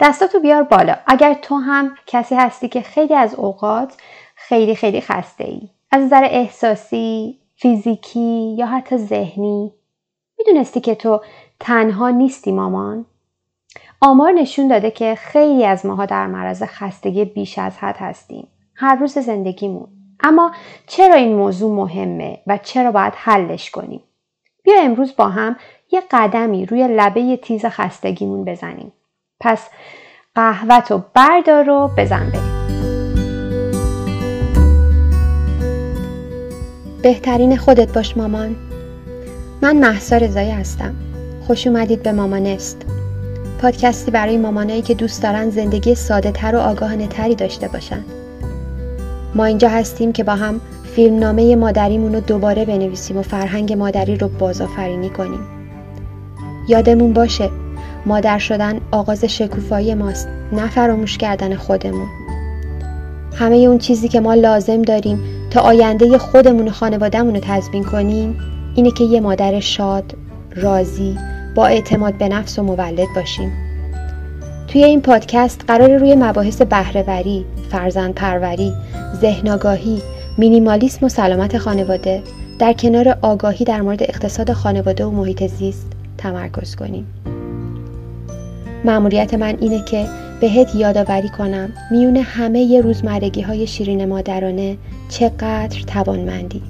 دستاتو بیار بالا. اگر تو هم کسی هستی که خیلی از اوقات خیلی خیلی خسته ای از نظر احساسی فیزیکی یا حتی ذهنی می‌دونستی که تو تنها نیستی مامان. آمار نشون داده که خیلی از ماها در معرض خستگی بیش از حد هستیم. هر روز زندگیمون. اما چرا این موضوع مهمه و چرا باید حلش کنیم؟ بیا امروز با هم یه قدمی روی لبه تیز خستگیمون بزنیم. پس قهوت بردار و بزن بریم. بهترین خودت باش مامان. من محسا رضایی هستم. خوش اومدید به مامانست پادکستی برای مامانایی که دوست دارن زندگی ساده تر و آگاهانه تری داشته باشن. ما اینجا هستیم که با هم فیلمنامه مادریمون رو دوباره بنویسیم و فرهنگ مادری رو بازآفرینی کنیم. یادمون باشه مادر شدن آغاز شکوفایی ماست نه فراموش کردن خودمون همه اون چیزی که ما لازم داریم تا آینده خودمون و خانوادهمون رو تضمین کنیم اینه که یه مادر شاد، راضی، با اعتماد به نفس و مولد باشیم. توی این پادکست قرار روی مباحث بهرهوری، فرزند پروری، مینیمالیسم و سلامت خانواده در کنار آگاهی در مورد اقتصاد خانواده و محیط زیست تمرکز کنیم. معمولیت من اینه که بهت یادآوری کنم میون همه ی روزمرگی های شیرین مادرانه چقدر توانمندی.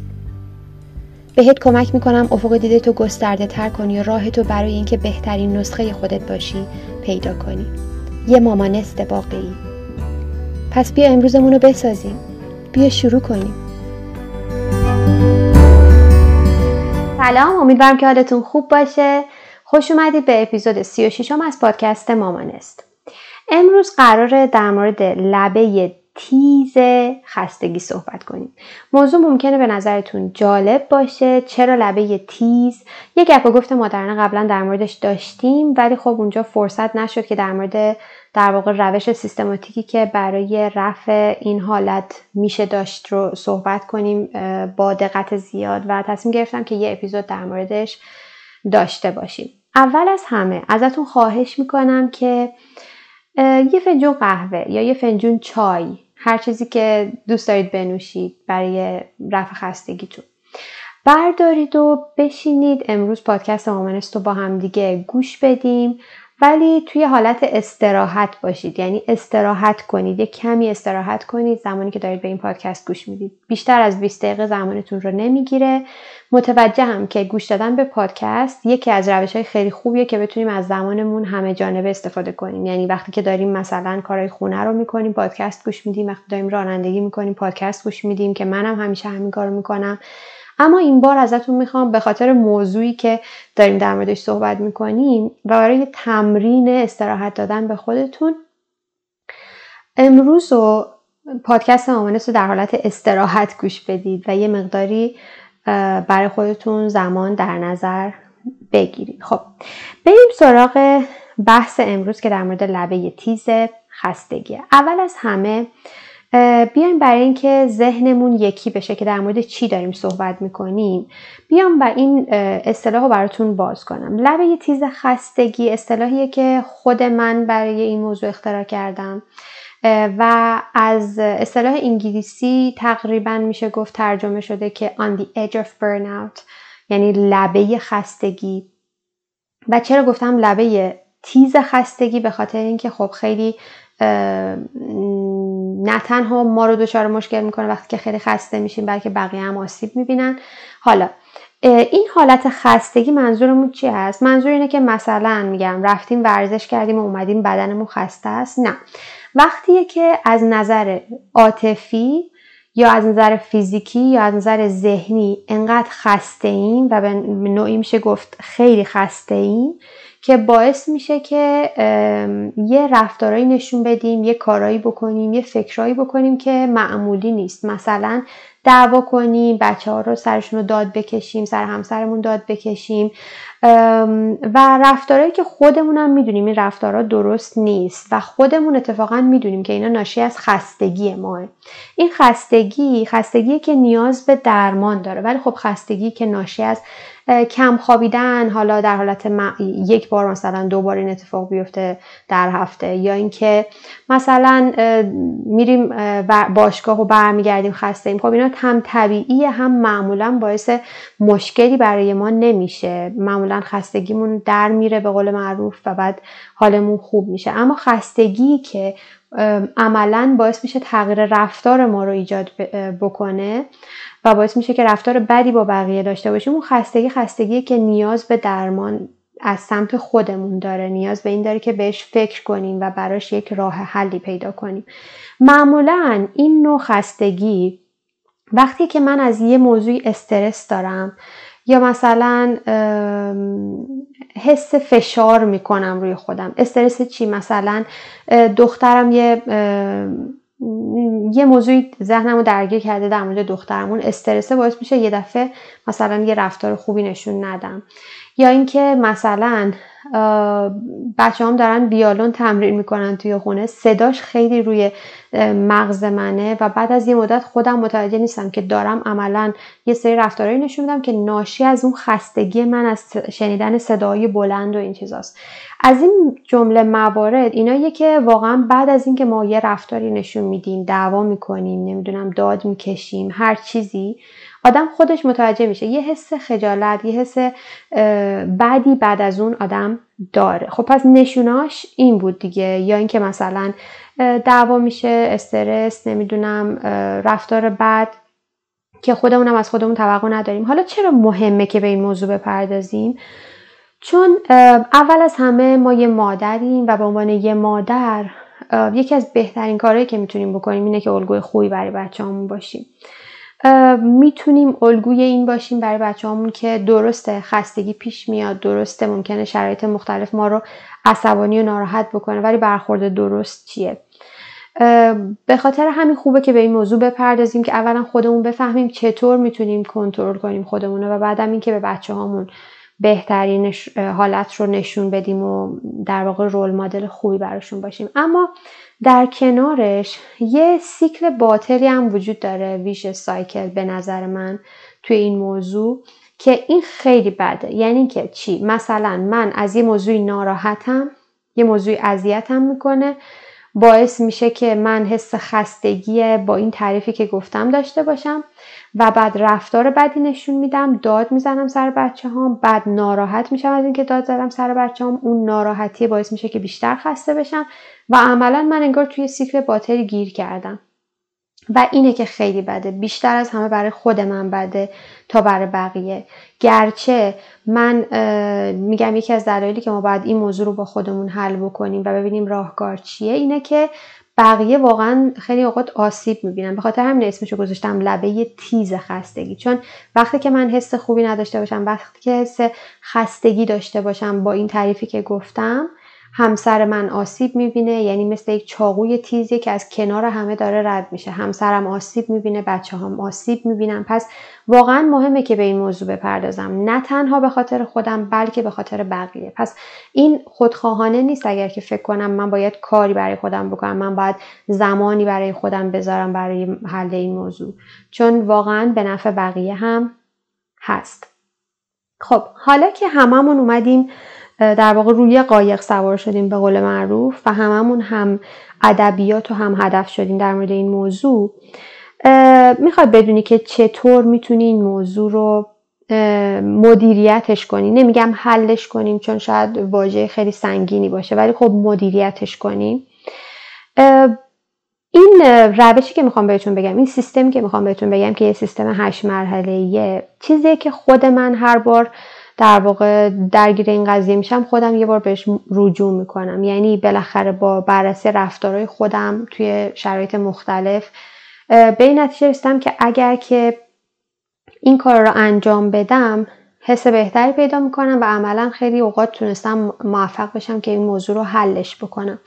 بهت کمک می‌کنم افق دیده تو گسترده تر کنی و راه تو برای اینکه بهترین نسخه خودت باشی پیدا کنی. یه مامانست واقعی پس بیا امروزمون رو بسازیم. بیا شروع کنیم. سلام امیدوارم که حالتون خوب باشه. خوش اومدید به اپیزود 36 از پادکست مامانست. امروز قراره در مورد لبه تیز خستگی صحبت کنیم. موضوع ممکنه به نظرتون جالب باشه. چرا لبه تیز؟ یه گپ گفت مادرانه قبلا در موردش داشتیم ولی خب اونجا فرصت نشد که در مورد در واقع روش سیستماتیکی که برای رفع این حالت میشه داشت رو صحبت کنیم با دقت زیاد و تصمیم گرفتم که یه اپیزود در موردش داشته باشیم. اول از همه ازتون خواهش می‌کنم که یه فنجون قهوه یا یه فنجون چای هر چیزی که دوست دارید بنوشید برای رفع خستگیتون. بردارید و بشینید. امروز پادکست مامانست رو با هم دیگه گوش بدیم. ولی توی حالت استراحت باشید. یعنی استراحت کنید. یه کمی استراحت کنید. زمانی که دارید به این پادکست گوش می‌دید. بیشتر از 20 دقیقه زمانتون رو نمی‌گیره. متوجه هم که گوش دادن به پادکست یکی از روش های خیلی خوبیه که بتونیم از زمانمون همه جانبه استفاده کنیم. یعنی وقتی که داریم مثلا کارهای خونه رو می‌کنیم پادکست گوش میدیم. وقتی داریم رانندگی می‌کنیم پادکست گوش میدیم که منم همیشه همین کارو می‌کنم. اما این بار ازتون می‌خوام به خاطر موضوعی که داریم در موردش صحبت می‌کنیم و برای تمرین استراحت دادن به خودتون امروز و پادکست مامانست رو در حالت استراحت گوش بدید و یه مقداری برای خودتون زمان در نظر بگیرید. خب بریم سراغ بحث امروز که در مورد لبه تیز خستگیه اول از همه بیایم برای اینکه ذهنمون یکی بشه که در مورد چی داریم صحبت می‌کنیم. بیام و این اصطلاح رو براتون باز کنم. لبه تیز خستگی اصطلاحیه که خود من برای این موضوع اختراع کردم. و از اصطلاح انگلیسی تقریبا میشه گفت ترجمه شده که on the edge of burnout یعنی لبه خستگی. و چرا گفتم لبه تیز خستگی؟ به خاطر اینکه خب خیلی نه تنها ما رو دچار مشکل می‌کنه وقتی که خیلی خسته میشیم بلکه بقیه هم آسیب می‌بینن. حالا این حالت خستگی منظورمون چی هست؟ منظور اینه که مثلا میگم رفتیم ورزش کردیم و اومدیم بدنمون خسته است. نه. وقتیه که از نظر عاطفی یا از نظر فیزیکی یا از نظر ذهنی انقدر خسته ایم و به نوعی میشه گفت خیلی خسته ایم که باعث میشه که یه رفتارایی نشون بدیم یه کارایی بکنیم یه فکرایی بکنیم که معمولی نیست. مثلا دعوا کنیم بچه ها رو سرشون رو داد بکشیم سر همسرمون داد بکشیم. و رفتارهایی که خودمون هم می‌دونیم این رفتارها درست نیست و خودمون اتفاقا می‌دونیم که اینا ناشی از خستگی ماه این خستگی خستگی که نیاز به درمان داره. ولی خب خستگی که ناشی از کم خوابیدن حالا در حالت یک بار مثلا دو بار این اتفاق بیفته در هفته یا اینکه مثلا میریم باشگاه و برمیگردیم خسته ایم خب اینا هم طبیعیه هم معمولا باعث مشکلی برای ما نمیشه. معمولا خستگیمون در میره به قول معروف و بعد حالمون خوب میشه. اما خستگی که عملا باعث میشه تغییر رفتار ما رو ایجاد بکنه و باعث میشه که رفتار بدی با بقیه داشته باشیم. اون خستگی خستگی که نیاز به درمان از سمت خودمون داره. نیاز به این داره که بهش فکر کنیم و براش یک راه حلی پیدا کنیم. معمولا این نوع خستگی وقتی که من از یه موضوعی استرس دارم یا مثلا حس فشار می‌کنم روی خودم. استرس چی؟ مثلا دخترم یه یه موضوعی ذهنم رو درگیر کرده در مورد دخترمون. استرسه باعث میشه یه دفعه مثلا یه رفتار خوبی نشون ندم. یا اینکه مثلا بچه هم دارن بیالون تمرین می‌کنن توی خونه. صداش خیلی روی مغز منه و بعد از یه مدت خودم متوجه نیستم که دارم عملا یه سری رفتارهایی نشون میدم که ناشی از اون خستگی من از شنیدن صدای بلند و این چیزاست. از این جمله موارد ایناییه که واقعا بعد از اینکه ما یه رفتاری نشون میدیم دعوا می‌کنیم نمی‌دونم داد می‌کشیم هر چیزی آدم خودش متوجه میشه. یه حس خجالت یه حس بعدی بعد از اون آدم داره. خب پس نشوناش این بود دیگه. یا اینکه مثلا دعوا میشه استرس نمی‌دونم رفتار بد که خودمونم از خودمون توقع نداریم. حالا چرا مهمه که به این موضوع بپردازیم؟ چون اول از همه ما یه مادریم و به عنوان یه مادر یکی از بهترین کارهایی که می‌تونیم بکنیم اینه که الگوی خوبی برای بچه‌هامون باشیم. می‌تونیم الگوی این باشیم برای بچه همون که درسته خستگی پیش میاد درسته ممکنه شرایط مختلف ما رو عصبانی و ناراحت بکنه ولی برخورد درست چیه؟ به خاطر همین خوبه که به این موضوع بپردازیم که اولا خودمون بفهمیم چطور می‌تونیم کنترل کنیم خودمون و بعدم اینکه به بچه هامون بهترین حالت رو نشون بدیم و در واقع رول مدل خوبی براشون باشیم. اما در کنارش یه سیکل باطلی هم وجود داره ویش سایکل به نظر من توی این موضوع که این خیلی بده. یعنی که چی؟ مثلا من از یه موضوعی ناراحتم یه موضوعی اذیتم می‌کنه باعث میشه که من حس خستگی با این تعریفی که گفتم داشته باشم و بعد رفتار بدی نشون میدم داد می‌زنم سر بچه هم بعد ناراحت میشم از اینکه داد زدم سر بچه هم اون ناراحتی باعث میشه که بیشتر خسته بشم و عملا من انگار توی سیکل باطلی گیر کردم. و اینه که خیلی بده. بیشتر از همه برای خود من بده تا برای بقیه. گرچه من میگم یکی از دلایلی که ما باید این موضوع رو با خودمون حل بکنیم و ببینیم راهکار چیه اینه که بقیه واقعا خیلی اوقات آسیب می‌بینن. به خاطر همین اسمشو گذاشتم لبه تیز خستگی. چون وقتی که من حس خوبی نداشته باشم وقتی که حس خستگی داشته باشم با این تعریفی که گفتم همسر من آسیب می‌بینه یعنی مثل یک چاقوی تیزی که از کنار همه داره رد میشه. همسرم آسیب می‌بینه بچه هم آسیب می‌بینن. پس واقعا مهمه که به این موضوع بپردازم. نه تنها به خاطر خودم بلکه به خاطر بقیه. پس این خودخواهانه نیست اگر که فکر کنم من باید کاری برای خودم بکنم. من باید زمانی برای خودم بذارم برای حل این موضوع. چون واقعا به نفع بقیه هم هست. خب حالا که هممون اومدیم در واقع روی قایق سوار شدیم به قول معروف و هممون هم ادبیات و هم هدف شدیم در مورد این موضوع. می‌خواد بدونی که چطور می‌تونی این موضوع رو مدیریتش کنی؟ نمیگم حلش کنیم چون شاید واژه خیلی سنگینی باشه ولی خب مدیریتش کنیم. این روشی که می‌خوام بهتون بگم این سیستمی که می‌خوام بهتون بگم که یه سیستم هشت مرحله چیزی که خود من هر بار در واقع درگیر این قضیه میشم خودم یه بار بهش رجوع می‌کنم. یعنی بالاخره با بررسی رفتارهای خودم توی شرایط مختلف به این نتیجه رسیدم که اگر که این کار رو انجام بدم حس بهتری پیدا می‌کنم و عملا خیلی اوقات تونستم موفق بشم که این موضوع رو حلش بکنم.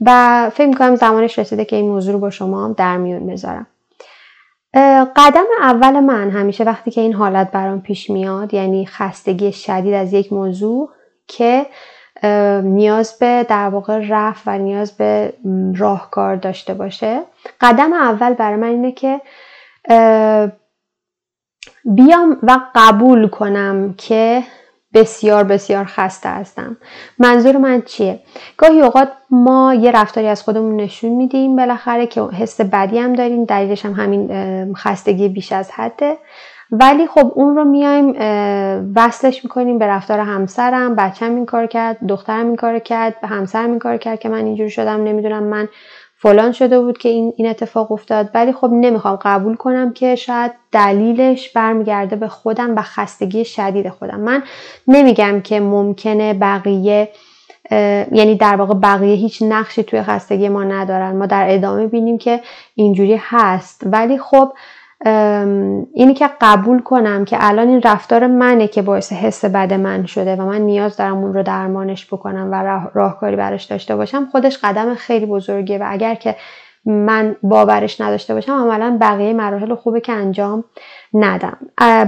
و فکر می‌کنم زمانش رسیده که این موضوع رو با شما در میون بذارم. قدم اول من همیشه وقتی که این حالت برام پیش میاد یعنی خستگی شدید از یک موضوع که نیاز به در واقع رفت و نیاز به راهکار داشته باشه قدم اول برای من اینه که بیام و قبول کنم که بسیار بسیار خسته هستم. منظور من چیه؟ گاهی اوقات ما یه رفتاری از خودمون نشون میدیم بالاخره که حس بدی هم داریم دلیلش هم همین خستگی بیش از حده. ولی خب اون رو میایم وصلش می‌کنیم به رفتار همسرم. بچم این کار کرد دخترم این کار کرد به همسرم این کار کرد که من اینجوری شدم نمی‌دونم من فلان شده بود که این, این اتفاق افتاد. ولی خب نمی‌خوام قبول کنم که شاید دلیلش برمیگرده به خودم و خستگی شدید خودم. من نمیگم که ممکنه بقیه یعنی در واقع بقیه هیچ نقشی توی خستگی ما ندارن. ما در ادامه بینیم که اینجوری هست. ولی خب اینی که قبول کنم که الان این رفتار منه که باعث حس بد من شده و من نیاز دارم اون رو درمانش بکنم و راهکاری براش داشته باشم خودش قدم خیلی بزرگیه و اگر که من باورش نداشته باشم عملا بقیه مراحل خوبه که انجام ندم.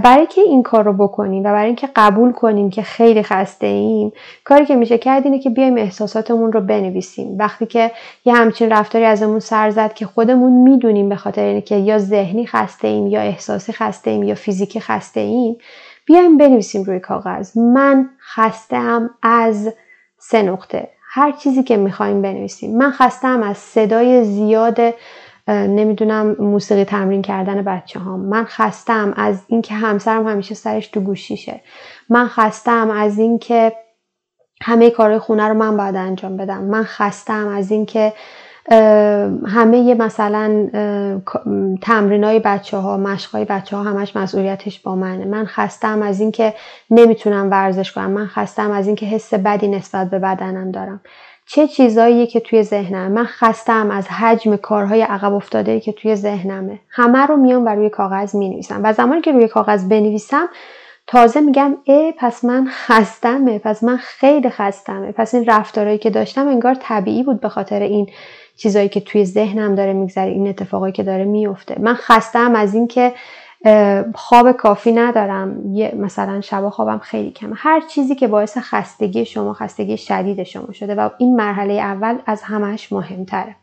برای که این کار رو بکنیم و برای اینکه قبول کنیم که خیلی خسته ایم کاری که میشه کرد اینه که بیایم احساساتمون رو بنویسیم. وقتی که یه همچین رفتاری ازمون سر زد که خودمون می‌دونیم به خاطر اینکه یا ذهنی خسته ایم یا احساسی خسته ایم یا فیزیکی خسته ایم بیایم بنویسیم روی کاغذ. من خسته از سه نقطه. هر چیزی که می‌خوایم بنویسیم. من خستم از صدای زیاد نمی‌دونم موسیقی تمرین کردن بچه هم من خستم از اینکه همسرم همیشه سرش تو گوشیشه. من خستم از اینکه همه کارهای خونه رو من باید انجام بدم. من خستم از اینکه همه مثلا تمرین های بچه ها مشق های بچه ها همش مسئولیتش با منه. من خستم از اینکه نمی‌تونم ورزش کنم. من خستم از اینکه حس بدی نسبت به بدنم دارم. چه چیزاییه که توی ذهنم؟ من خستم از حجم کارهای عقب افتاده که توی ذهنمه. همه رو میام و روی کاغذ می نویسم و زمانی که روی کاغذ بنویسم تازه میگم ای پس من خستمه. پس من خیلی خستمه. پس این رفتارهایی که داشتم انگار طبیعی بود به خاطر این چیزایی که توی ذهنم داره میگذره این اتفاقایی که داره میفته من خستم از اینکه خواب کافی ندارم. یه مثلا شبا خوابم خیلی کمه. هر چیزی که باعث خستگی شما خستگی شدید شما شده و این مرحله اول از همش مهمتره.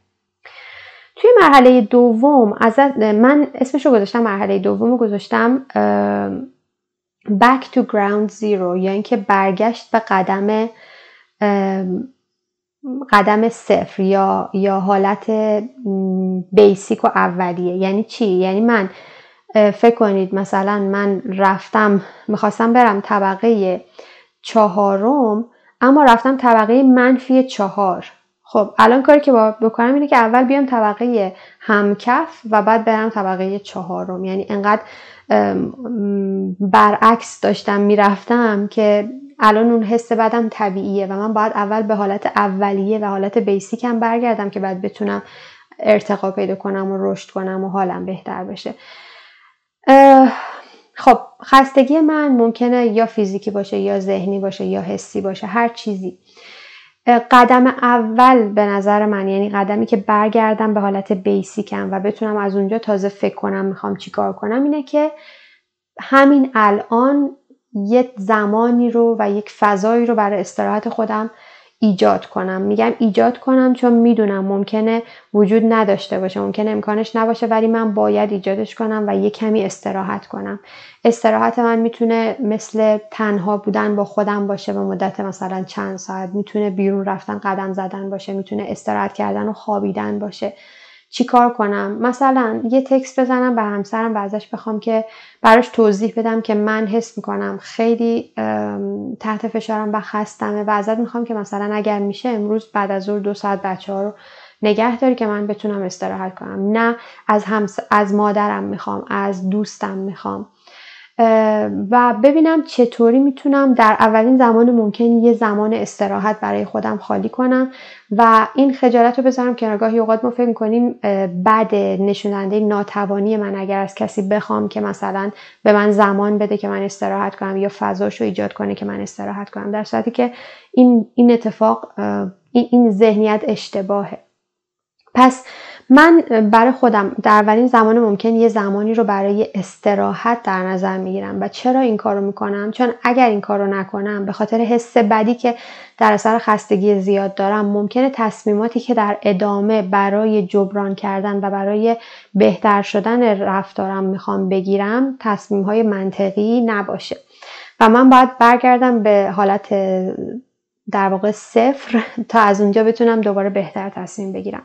توی مرحله دوم از من اسمشو گذاشتم مرحله دوم گذاشتم back to ground zero یا یعنی اینکه برگشت به قدم قدم صفر یا یا حالت بیسیک و اولیه. یعنی چی؟ یعنی من فکر کنید مثلا من رفتم می‌خواستم برم طبقه چهارم اما رفتم طبقه منفی چهار. خب الان کاری که باید بکنم اینه که اول بیام طبقه همکف و بعد برم طبقه چهارم. یعنی انقدر برعکس داشتم می‌رفتم که الان اون حس بدم طبیعیه و من باید اول به حالت اولیه و حالت بیسیکم برگردم که بعد بتونم ارتقا پیدا کنم و رشد کنم و حالم بهتر بشه. خب خستگی من ممکنه یا فیزیکی باشه یا ذهنی باشه یا حسی باشه هر چیزی. قدم اول به نظر من یعنی قدمی که برگردم به حالت بیسیکم و بتونم از اونجا تازه فکر کنم می‌خوام چیکار کنم اینه که همین الان یک زمانی رو و یک فضایی رو برای استراحت خودم ایجاد کنم. میگم ایجاد کنم چون می‌دونم ممکنه وجود نداشته باشه ممکنه امکانش نباشه ولی من باید ایجادش کنم و یه کمی استراحت کنم. استراحت من می‌تونه مثل تنها بودن با خودم باشه به مدت مثلا چند ساعت می‌تونه بیرون رفتن قدم زدن باشه می‌تونه استراحت کردن و خوابیدن باشه. چیکار کنم؟ مثلا یه تکست بزنم به همسرم و ازش بخوام که براش توضیح بدم که من حس می‌کنم خیلی تحت فشارم و خستمه و ازت می‌خوام که مثلا اگر میشه امروز بعد از ظهر دو ساعت بچه ها رو نگه داری که من بتونم استراحت کنم. نه از, همس... از مادرم می‌خوام از دوستم می‌خوام. و ببینم چطوری می‌تونم در اولین زمان ممکن یه زمان استراحت برای خودم خالی کنم و این خجالت رو بذارم که گاهی اوقات ما فکر می‌کنیم بعد نشوننده ناتوانی من اگر از کسی بخوام که مثلا به من زمان بده که من استراحت کنم یا فضاش رو ایجاد کنه که من استراحت کنم. در صورتی که این, این اتفاق این ذهنیت اشتباهه. پس من برای خودم در اولین زمان ممکن یه زمانی رو برای استراحت در نظر می‌گیرم. و چرا این کارو می‌کنم؟ چون اگر این کارو نکنم به خاطر حس بدی که در اثر خستگی زیاد دارم ممکنه تصمیماتی که در ادامه برای جبران کردن و برای بهتر شدن رفتارم می‌خوام بگیرم تصمیم های منطقی نباشه. و من باید برگردم به حالت در واقع صفر تا از اونجا بتونم دوباره بهتر تصمیم بگیرم.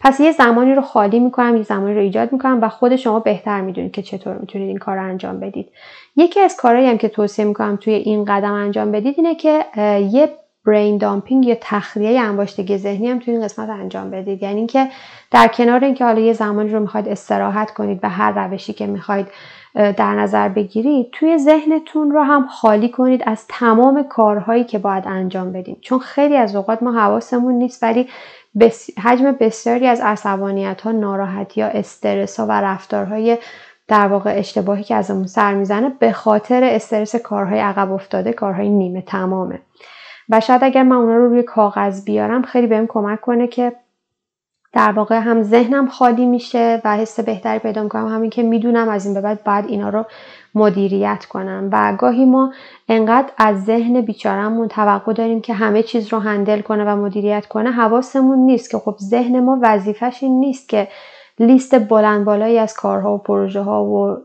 پس یه زمانی رو خالی می‌کنم یه زمانی رو ایجاد می‌کنم و خود شما بهتر می‌دونید که چطور می‌تونید این کار رو انجام بدید. یکی از کارهایی هم که توصیه می‌کنم توی این قدم انجام بدید اینه که یه برین دامپینگ یا تخلیه انباشتگی ذهنی هم توی این قسمت انجام بدید. یعنی اینکه در کنار اینکه حالا یه زمانی رو می‌خواید استراحت کنید به هر روشی که می‌خواید در نظر بگیرید توی ذهنتون رو هم خالی کنید از تمام کارهایی که باید انجام بدیم. چون خیلی از اوقات ما حواسمون نیست ولی بس... حجم بسیاری از عصبانیت ها ناراحتی ها استرس ها و رفتارهای در واقع اشتباهی که ازمون سر می‌زنه به خاطر استرس کارهای عقب افتاده کارهای نیمه تمامه. و شاید اگر من اونا رو روی کاغذ بیارم خیلی بهم کمک کنه که در واقع هم ذهنم خالی میشه و حس بهتری پیدا می‌کنم. همین که می‌دونم از این به بعد باید اینا رو مدیریت کنم. و گاهی ما انقدر از ذهن بیچارمون توقع داریم که همه چیز رو هندل کنه و مدیریت کنه حواسمون نیست که خب ذهن ما وظیفش این نیست که لیست بلند بالایی از کارها و پروژه ها و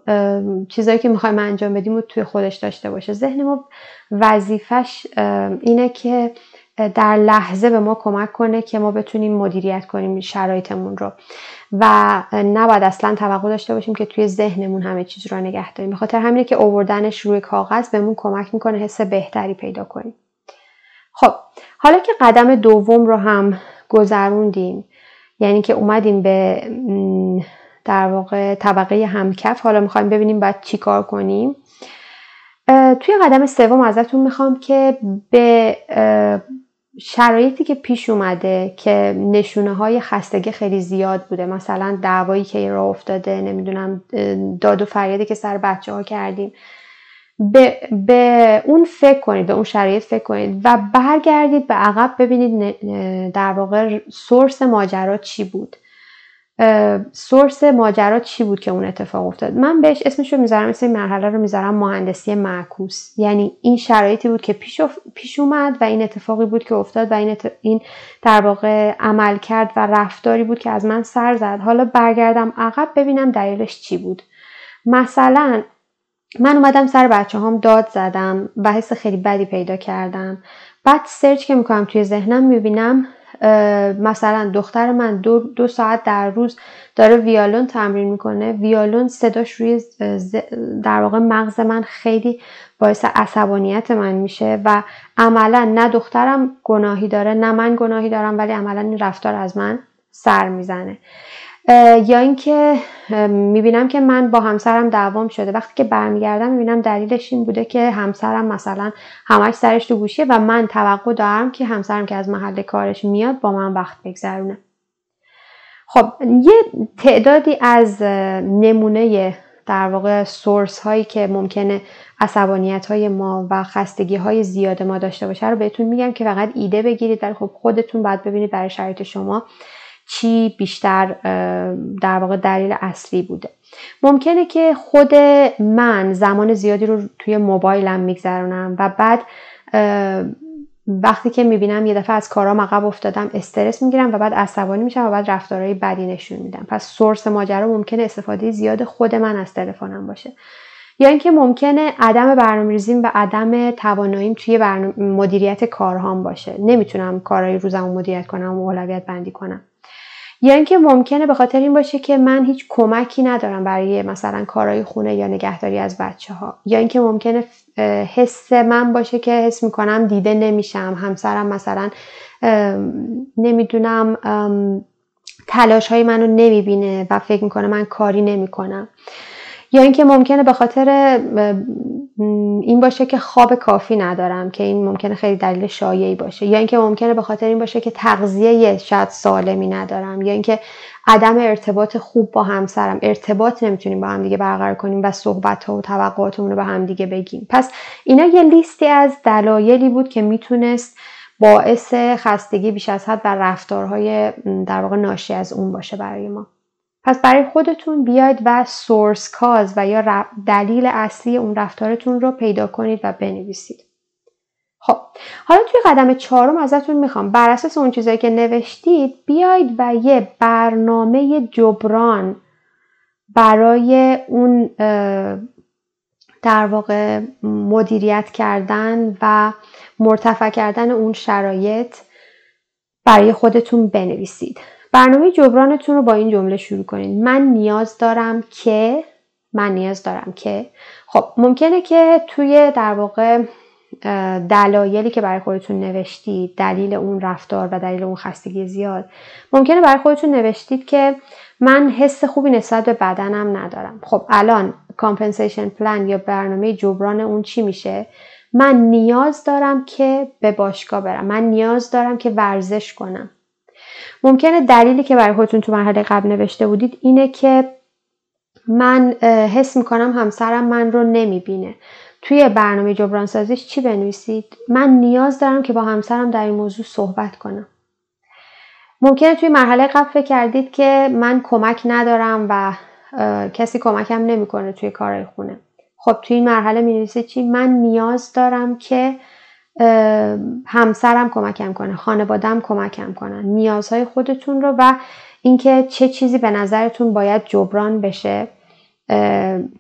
چیزهایی که می‌خوایم انجام بدیم رو توی خودش داشته باشه. ذهن ما وظیفش اینه که در لحظه به ما کمک کنه که ما بتونیم مدیریت کنیم شرایطمون رو. و نباید اصلا توقع داشته باشیم که توی ذهنمون همه چیز رو نگه داریم. به خاطر همینه که اووردنش روی کاغذ بهمون کمک می‌کنه حس بهتری پیدا کنیم. خب حالا که قدم دوم رو هم گذروندیم یعنی که اومدیم به در واقع طبقه همکف حالا می‌خوایم ببینیم باید چی کار کنیم. توی قدم سوم ازتون می‌خوام که به شرایطی که پیش اومده که نشونه های خستگی خیلی زیاد بوده مثلا دعوایی که راه افتاده نمی‌دونم داد و فریادی که سر بچه ها کردیم. به, به اون فکر کنید به اون شرایط فکر کنید و برگردید به عقب ببینید در واقع سورس ماجرا چی بود. سورس ماجرا چی بود که اون اتفاق افتاد؟ من بهش اسمش رو می‌ذارم مثل مرحله رو می‌ذارم مهندسی معکوس. یعنی این شرایطی بود که پیش, پیش اومد و این اتفاقی بود که افتاد و این, این در واقع عمل کرد و رفتاری بود که از من سر زد. حالا برگردم عقب ببینم دلیلش چی بود. مثلا من اومدم سر بچه هم داد زدم و حس خیلی بدی پیدا کردم. بعد سرچ که می‌کنم توی ذهنم می‌بینم مثلا دختر من دو, دو ساعت در روز داره ویالون تمرین می‌کنه. ویالون صداش روی در واقع مغز من خیلی باعث عصبانیت من میشه و عملا نه دخترم گناهی داره نه من گناهی دارم ولی عملا این رفتار از من سر می‌زنه. یا اینکه می‌بینم که من با همسرم دعوام شده. وقتی که برمیگردم می‌بینم دلیلش این بوده که همسرم مثلا همش سرش تو گوشیه و من توقع دارم که همسرم که از محل کارش میاد با من وقت بگذرونه. خب یه تعدادی از نمونه در واقع سورس هایی که ممکنه عصبانیت های ما و خستگی های زیاد ما داشته باشه رو بهتون میگم که فقط ایده بگیرید ولی خب خودتون باید ببینید برای شرایط شما چی بیشتر در واقع دلیل اصلی بوده. ممکنه که خود من زمان زیادی رو توی موبایلم میگذرونم و بعد وقتی که می‌بینم یه دفعه از کارام عقب افتادم استرس می‌گیرم و بعد عصبانی میشم و بعد رفتارهای بدی نشون میدم. پس سورس ماجرا ممکنه استفاده زیاد خود من از تلفنم باشه. یا اینکه ممکنه عدم برنامه‌ریزیم و عدم تواناییم توی مدیریت کارهام باشه. نمی‌تونم کارهای روزمو مدیریت کنم و اولویت بندی کنم. یا اینکه ممکنه به خاطر این باشه که من هیچ کمکی ندارم برای مثلا کارهای خونه یا نگهداری از بچه ها یا اینکه ممکنه حس من باشه که حس می‌کنم دیده نمیشم. همسرم مثلا نمی‌دونم تلاش های منو نمی‌بینه و فکر می‌کنه من کاری نمی‌کنم. یا اینکه ممکنه به خاطر این باشه که خواب کافی ندارم که این ممکنه خیلی دلیل شایعی باشه. یا اینکه ممکنه به خاطر این باشه که تغذیه شاید سالمی ندارم. یا اینکه عدم ارتباط خوب با همسرم. ارتباط نمی‌تونیم با هم دیگه برقرار کنیم و صحبت ها و توقعاتمون رو به هم دیگه بگیم. پس اینا یه لیستی از دلایلی بود که می‌تونست باعث خستگی بیش از حد و رفتارهای در واقع ناشی از اون باشه برای ما. پس برای خودتون بیاید و سورس کاز و یا دلیل اصلی اون رفتارتون رو پیدا کنید و بنویسید. خب حالا توی قدم چهارم ازتون می‌خوام. بر اساس اون چیزایی که نوشتید بیاید و یه برنامه جبران برای اون در واقع مدیریت کردن و مرتفع کردن اون شرایط برای خودتون بنویسید. برنامه جبرانتون رو با این جمله شروع کنید من نیاز دارم که من نیاز دارم که. خب ممکنه که توی در واقع دلایلی که برای خودتون نوشتید دلیل اون رفتار و دلیل اون خستگی زیاد ممکنه برای خودتون نوشتید که من حس خوبی نسبت به بدنم ندارم. خب الان compensation plan یا برنامه جبران اون چی میشه؟ من نیاز دارم که به باشگاه برم. من نیاز دارم که ورزش کنم. ممکنه دلیلی که برای خودتون تو مرحله قبل نوشته بودید اینه که من حس می‌کنم همسرم من رو نمی‌بینه. توی برنامه جبران سازیش چی بنویسید؟ من نیاز دارم که با همسرم در این موضوع صحبت کنم. ممکنه توی مرحله قبل فکر کردید که من کمک ندارم و کسی کمکم نمی‌کنه توی کارهای خونه. خب توی این مرحله می چی؟ من نیاز دارم که همسرم کمکم کنه خانوادم کمکم کنن نیازهای خودتون رو و اینکه چه چیزی به نظرتون باید جبران بشه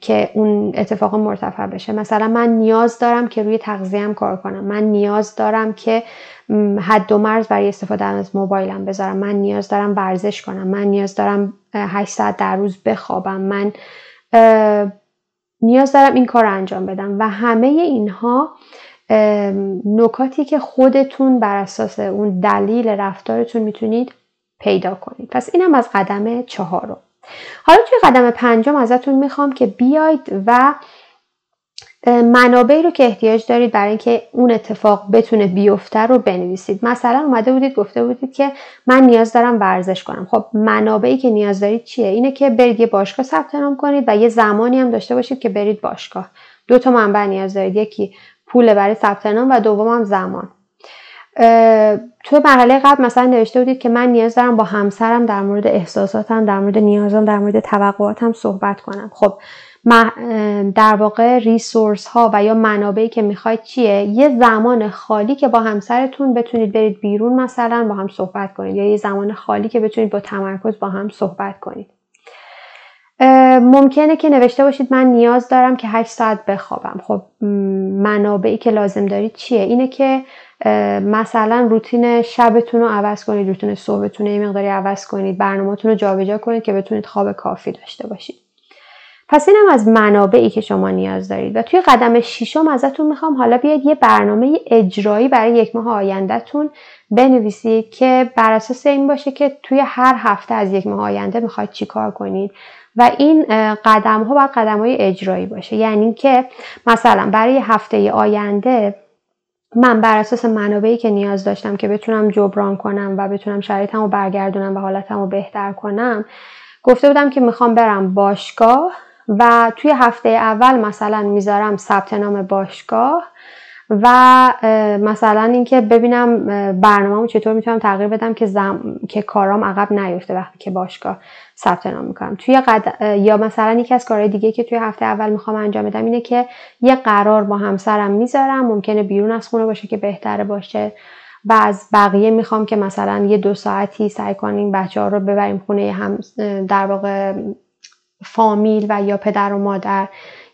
که اون اتفاق مرتفع بشه. مثلا من نیاز دارم که روی تغذیم کار کنم. من نیاز دارم که حد و مرز برای استفاده از موبایلم بذارم. من نیاز دارم ورزش کنم. من نیاز دارم 8 ساعت در روز بخوابم. من نیاز دارم این کار رو انجام بدم. و همه اینها نکاتی که خودتون بر اساس اون دلیل رفتارتون می‌تونید پیدا کنید. پس اینم از قدم چهارم. حالا توی قدم پنجم ازتون می‌خوام که بیاید و منابعی رو که احتیاج دارید برای اینکه اون اتفاق بتونه بیفته رو بنویسید. مثلا اومده بودید گفته بودید که من نیاز دارم ورزش کنم. خب منابعی که نیاز دارید چیه؟ اینه که برید یه باشگاه ثبت نام کنید و یه زمانی هم داشته باشید که برید باشگاه. دو تا منبع نیاز دارید. یکی پول برای ثبت نام و دوم هم زمان. تو مرحله قبل مثلا نوشته بودید که من نیاز دارم با همسرم در مورد احساساتم در مورد نیازم در مورد توقعاتم صحبت کنم. خب در واقع ریسورس ها و یا منابعی که می‌خواید چیه؟ یه زمان خالی که با همسرتون بتونید برید بیرون مثلا با هم صحبت کنید یا یه زمان خالی که بتونید با تمرکز با هم صحبت کنید. ممکنه که نوشته باشید من نیاز دارم که 8 ساعت بخوابم. خب منابعی که لازم دارید چیه؟ اینه که مثلا روتین شبتون رو عوض کنید روتین صبحتون یه مقداری عوض کنید برنامهتون رو جابجا کنید که بتونید خواب کافی داشته باشید. پس اینم از منابعی که شما نیاز دارید. و توی قدم ششم ازتون می‌خوام حالا بیاید یه برنامه اجرایی برای یک ماه آیندهتون بنویسید که بر اساس این باشه که توی هر هفته از یک ماه آینده می‌خواید چیکار کنید. و این قدم ها باید قدم های اجرایی باشه. یعنی که مثلا برای هفته آینده من بر اساس منابعی که نیاز داشتم که بتونم جبران کنم و بتونم شرایطم رو برگردونم و حالتم رو بهتر کنم گفته بودم که می‌خوام برم باشگاه و توی هفته اول مثلا می‌ذارم ثبت نام باشگاه و مثلا اینکه ببینم برنامه‌مو چطور می‌تونم تغییر بدم که زم... که کارام عقب نیفته وقتی که باشگاه ثبت نام می‌کنم. توی قد... یا مثلا یکی از کارهای دیگه که توی هفته اول می‌خوام انجام بدم اینه که یه قرار با همسرم می‌ذارم ممکنه بیرون از خونه باشه که بهتره باشه. و از بقیه می‌خوام که مثلا یه دو ساعتی سعی کنیم بچه ها رو ببریم خونه هم در واقع فامیل و یا پدر و مادر.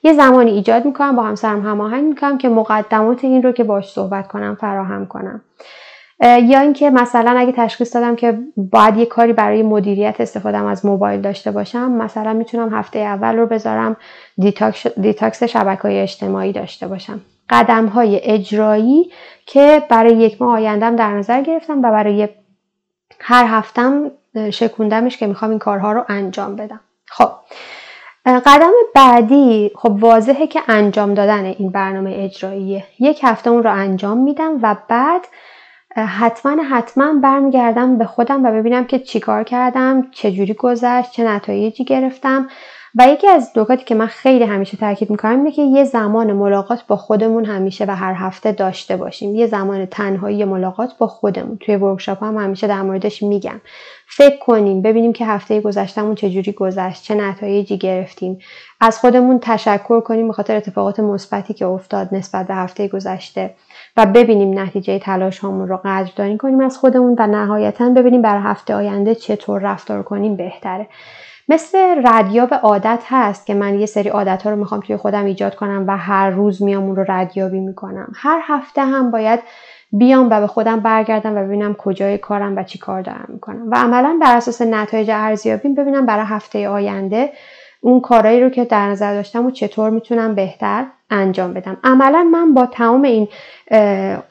یه زمانی ایجاد می‌کنم با همسرم هماهنگ می‌کنم که مقدمات این رو که باش صحبت کنم فراهم کنم. یا اینکه مثلا اگه تشخیص دادم که باید یه کاری برای مدیریت استفادهم از موبایل داشته باشم مثلا می‌تونم هفته اول رو بذارم detox, detox شبکه های اجتماعی داشته باشم. قدم های اجرایی که برای یک ماه آیندم در نظر گرفتم و برای هر هفتم شکوندمش که می‌خوام این کارها رو انجام بدم. خب قدم بعدی خب واضحه که انجام دادن این برنامه اجراییه. یک هفته اون رو انجام میدم و بعد حتما حتما برمیگردم به خودم و ببینم که چیکار کردم چجوری گذشت چه نتایجی گرفتم. و یکی از نکاتی که من خیلی همیشه تاکید می‌کنم اینه که یه زمان ملاقات با خودمون همیشه و هر هفته داشته باشیم. یه زمان تنهایی ملاقات با خودمون. توی ورکشاپ هم همیشه در موردش میگم. فکر کنیم ببینیم که هفته گذشتهمون چجوری گذشت چه نتایجی گرفتیم. از خودمون تشکر کنیم به خاطر اتفاقات مثبتی که افتاد نسبت به هفته گذشته و ببینیم نتیجه تلاش هامون رو قدردانی کنیم از خودمون و نهایتا ببینیم برای هفته آینده چطور رفتار کنیم بهتره. مثل ردیاب عادت هست که من یه سری عادت ها رو می‌خوام توی خودم ایجاد کنم و هر روز میام اون رو ردیابی می‌کنم. هر هفته هم باید بیام و به خودم برگردم و ببینم کجای کارم و چی کار دارم می‌کنم. و عملا بر اساس نتایج ارزیابیم ببینم برای هفته آینده اون کارایی رو که در نظر داشتم و چطور می‌تونم بهتر انجام بدم. عملا من با تمام این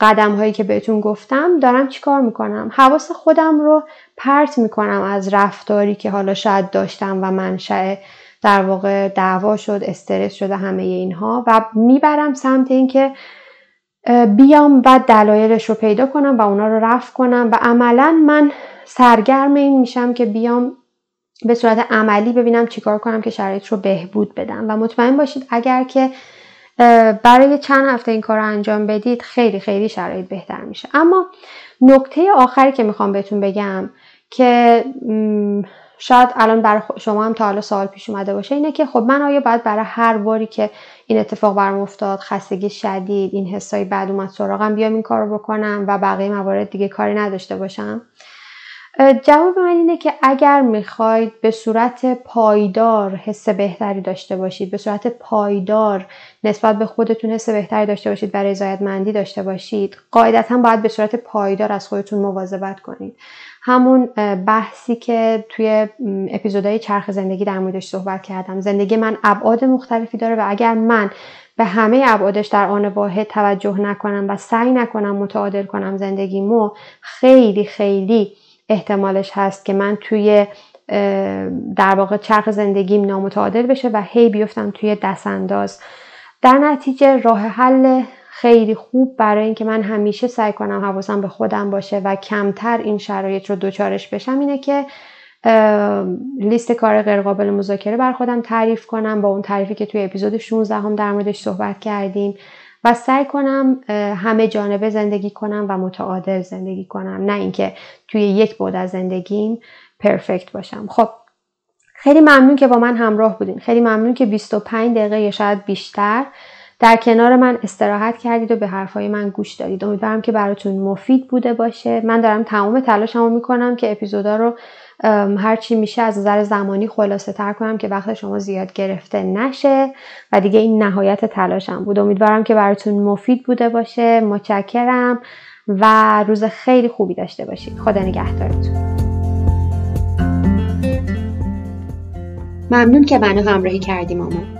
قدم هایی که بهتون گفتم دارم چیکار می‌کنم؟ حواس خودم رو پرت می‌کنم از رفتاری که حالا شاید داشتم و منشأ در واقع دعوا شد استرس شده همه اینها و می‌برم سمت اینکه بیام و دلایلش رو پیدا کنم و اونا رو رفع کنم و عملا من سرگرم این میشم که بیام به صورت عملی ببینم چیکار کنم که شرایط رو بهبود بدم. و مطمئن باشید اگر که برای چند هفته این کار رو انجام بدید خیلی خیلی شرایط بهتر میشه. اما نکته آخری که می‌خوام بهتون بگم که شاید الان برای شما هم تا حالا سوال پیش اومده باشه اینه که خب من آیا باید برای هر باری که این اتفاق برام افتاد خستگی شدید این حسای بعد اومد سراغم بیام این کار رو بکنم و بقیه موارد دیگه کاری نداشته باشم؟ جواب من اینه که اگر می‌خواید به صورت پایدار حس بهتری داشته باشید به صورت پایدار نسبت به خودتون حس بهتری داشته باشید برای رضایتمندی داشته باشید قاعدتا باید به صورت پایدار از خودتون مواظبت کنید. همون بحثی که توی اپیزودهای چرخ زندگی در موردش صحبت کردم. زندگی من ابعاد مختلفی داره و اگر من به همه ابعادش در آن واحد توجه نکنم و سعی نکنم متعادل کنم زندگیمو خیلی خیلی احتمالش هست که من توی در واقع چرخ زندگیم نامتعادل بشه و هی بیفتم توی دستانداز. در نتیجه راه حل خیلی خوب برای اینکه من همیشه سعی کنم حواسم به خودم باشه و کمتر این شرایط رو دوچارش بشم اینه که لیست کار غیرقابل مذاکره بر خودم تعریف کنم. با اون تعریفی که توی اپیزود 16 هم در موردش صحبت کردیم. و سعی کنم همه جانبه زندگی کنم و متعادل زندگی کنم. نه اینکه توی یک بود از زندگیم پرفکت باشم. خب خیلی ممنون که با من همراه بودین. خیلی ممنون که 25 دقیقه یا شاید بیشتر در کنار من استراحت کردید و به حرفای من گوش دادید. امیدوارم که براتون مفید بوده باشه. من دارم تمام تلاشمو می‌کنم که اپیزودا رو هر چی میشه از نظر زمانی خلاصه تر کنم که وقت شما زیاد گرفته نشه و دیگه این نهایت تلاشم بود. امیدوارم که براتون مفید بوده باشه. متشکرم و روز خیلی خوبی داشته باشید. خدا نگهدارتون. ممنون که منو همراهی کردی مامان.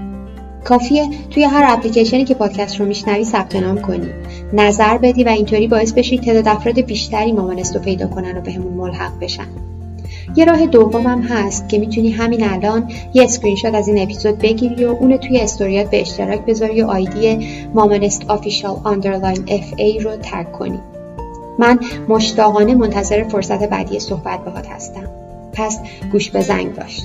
کافیه توی هر اپلیکیشنی که پادکست رو میشنوی ثبت نام کنی. نظر بدی و اینطوری باعث بشی تعداد افراد بیشتری مامانست رو پیدا کنن و بهمون ملحق بشن. یه راه دومم هست که می‌تونی همین الان یه اسکرین شات از این اپیزود بگیری و اونو توی استوریات به اشتراک بذاری و آیدی مامانست official underline fa رو تگ کنی. من مشتاقانه منتظر فرصت بعدی صحبت باهات هستم. پس گوش به زنگ داشت